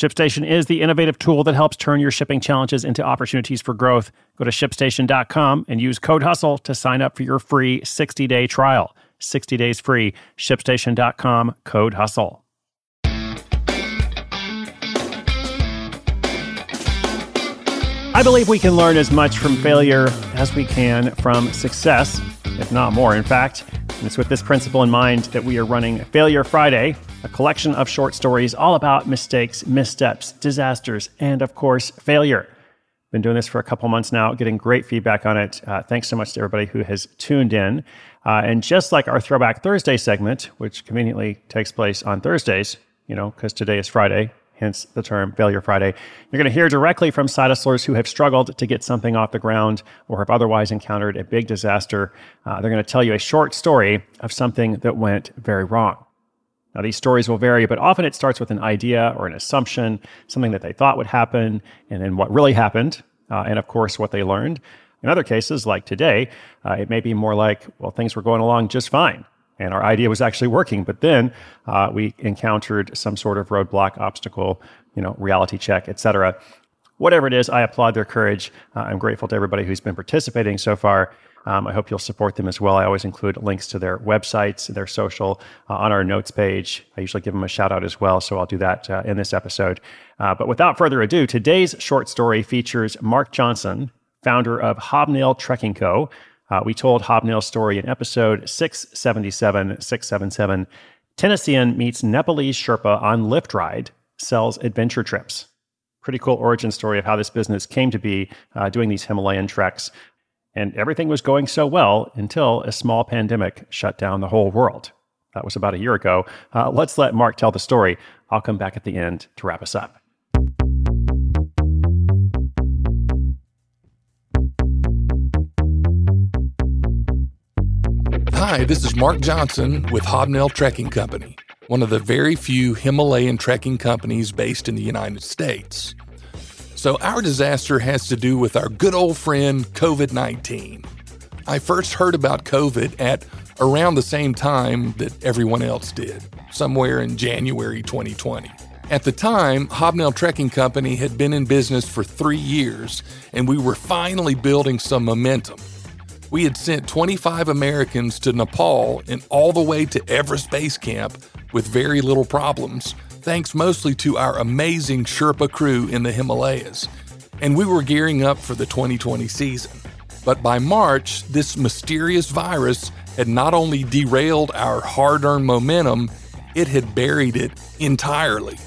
ShipStation is the innovative tool that helps turn your shipping challenges into opportunities for growth. Go to shipstation.com and use code HUSTLE to sign up for your free 60 day trial. 60 days free. ShipStation.com, code HUSTLE. I believe we can learn as much from failure as we can from success, if not more, in fact. And it's with this principle in mind that we are running Failure Friday, a collection of short stories all about mistakes, missteps, disasters, and of course, failure. Been doing this for a couple months now, getting great feedback on it. Uh, thanks so much to everybody who has tuned in. Uh, and just like our Throwback Thursday segment, which conveniently takes place on Thursdays, you know, because today is Friday, hence the term Failure Friday. You're going to hear directly from side who have struggled to get something off the ground or have otherwise encountered a big disaster. Uh, they're going to tell you a short story of something that went very wrong. Now, these stories will vary, but often it starts with an idea or an assumption, something that they thought would happen, and then what really happened, uh, and of course, what they learned. In other cases, like today, uh, it may be more like, well, things were going along just fine, and our idea was actually working, but then uh, we encountered some sort of roadblock, obstacle, you know, reality check, etc. Whatever it is, I applaud their courage. Uh, I'm grateful to everybody who's been participating so far. Um, I hope you'll support them as well. I always include links to their websites, their social uh, on our notes page. I usually give them a shout out as well, so I'll do that uh, in this episode. Uh, but without further ado, today's short story features Mark Johnson, founder of Hobnail Trekking Co. Uh, we told Hobnail's story in episode 677, 677. Tennessean meets Nepalese Sherpa on Lyft ride, sells adventure trips pretty cool origin story of how this business came to be uh, doing these Himalayan treks. And everything was going so well until a small pandemic shut down the whole world. That was about a year ago. Uh, let's let Mark tell the story. I'll come back at the end to wrap us up. Hi, this is Mark Johnson with Hobnail Trekking Company, one of the very few Himalayan trekking companies based in the United States. So, our disaster has to do with our good old friend COVID 19. I first heard about COVID at around the same time that everyone else did, somewhere in January 2020. At the time, Hobnail Trekking Company had been in business for three years, and we were finally building some momentum. We had sent 25 Americans to Nepal and all the way to Everest Base Camp with very little problems thanks mostly to our amazing Sherpa crew in the Himalayas. And we were gearing up for the 2020 season. But by March, this mysterious virus had not only derailed our hard earned momentum, it had buried it entirely.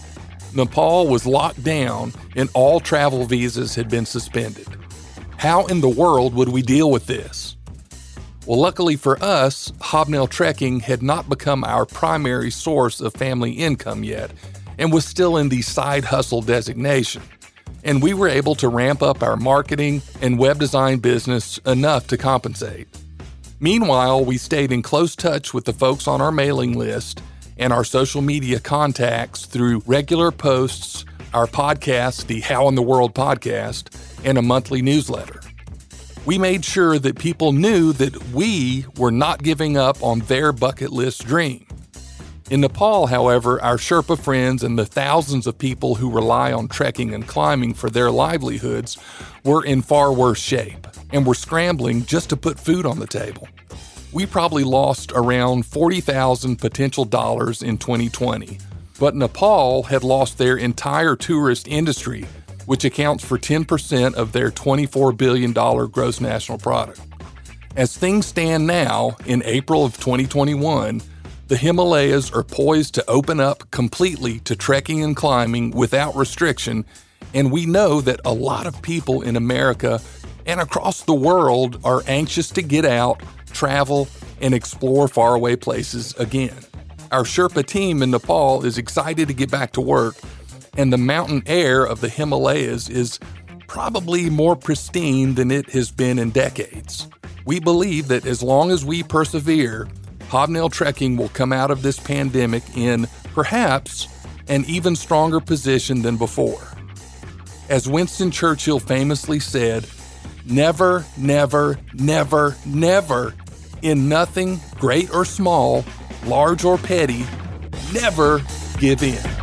Nepal was locked down and all travel visas had been suspended. How in the world would we deal with this? Well, luckily for us, hobnail trekking had not become our primary source of family income yet and was still in the side hustle designation. And we were able to ramp up our marketing and web design business enough to compensate. Meanwhile, we stayed in close touch with the folks on our mailing list and our social media contacts through regular posts, our podcast, the How in the World podcast, and a monthly newsletter we made sure that people knew that we were not giving up on their bucket list dream. In Nepal, however, our Sherpa friends and the thousands of people who rely on trekking and climbing for their livelihoods were in far worse shape and were scrambling just to put food on the table. We probably lost around 40,000 potential dollars in 2020, but Nepal had lost their entire tourist industry which accounts for 10% of their $24 billion gross national product. As things stand now, in April of 2021, the Himalayas are poised to open up completely to trekking and climbing without restriction, and we know that a lot of people in America and across the world are anxious to get out, travel, and explore faraway places again. Our Sherpa team in Nepal is excited to get back to work, and the mountain air of the Himalayas is probably more pristine than it has been in decades. We believe that as long as we persevere, Hobnail Trekking will come out of this pandemic in perhaps an even stronger position than before. As Winston Churchill famously said, never, never, never, never, in nothing, great or small, large or petty, never give in.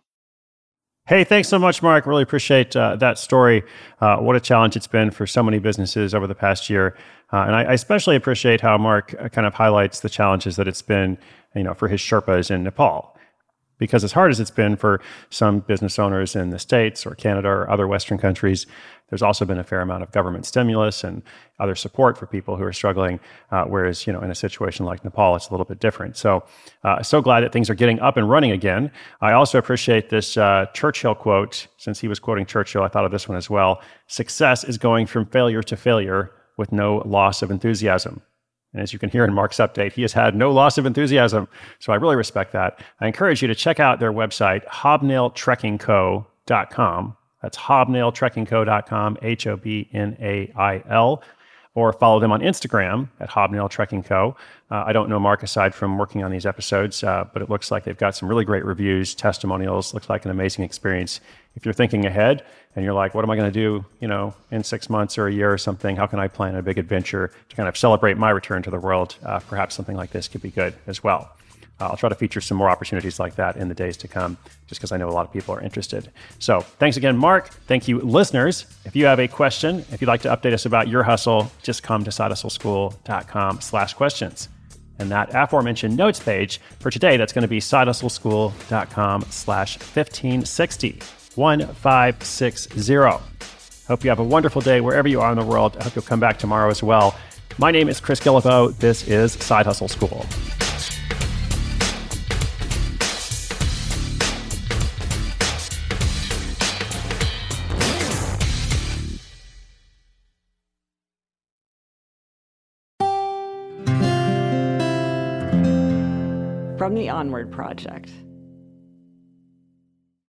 Hey, thanks so much, Mark. Really appreciate uh, that story. Uh, what a challenge it's been for so many businesses over the past year. Uh, and I, I, especially appreciate how Mark uh, kind of highlights the challenges that it's been, you know, for his Sherpas in Nepal because as hard as it's been for some business owners in the States or Canada or other Western countries, there's also been a fair amount of government stimulus and other support for people who are struggling. Uh, whereas, you know, in a situation like Nepal, it's a little bit different. So, uh, so glad that things are getting up and running again. I also appreciate this uh, Churchill quote. Since he was quoting Churchill, I thought of this one as well. Success is going from failure to failure with no loss of enthusiasm. And as you can hear in Mark's update, he has had no loss of enthusiasm. So I really respect that. I encourage you to check out their website, hobnailtrekkingco.com. That's hobnailtrekkingco.com, H O B N A I L or follow them on Instagram at Hobnail Trekking Co. Uh, I don't know Mark aside from working on these episodes, uh, but it looks like they've got some really great reviews, testimonials. Looks like an amazing experience. If you're thinking ahead and you're like, what am I going to do, you know, in six months or a year or something? How can I plan a big adventure to kind of celebrate my return to the world? Uh, perhaps something like this could be good as well. I'll try to feature some more opportunities like that in the days to come, just because I know a lot of people are interested. So thanks again, Mark. Thank you, listeners. If you have a question, if you'd like to update us about your hustle, just come to sidehustleschool.com slash questions. And that aforementioned notes page for today, that's going to be sidehustleschool.com slash 1560, 1560. Hope you have a wonderful day wherever you are in the world. I hope you'll come back tomorrow as well. My name is Chris Guillebeau. This is Side Hustle School. from the Onward Project.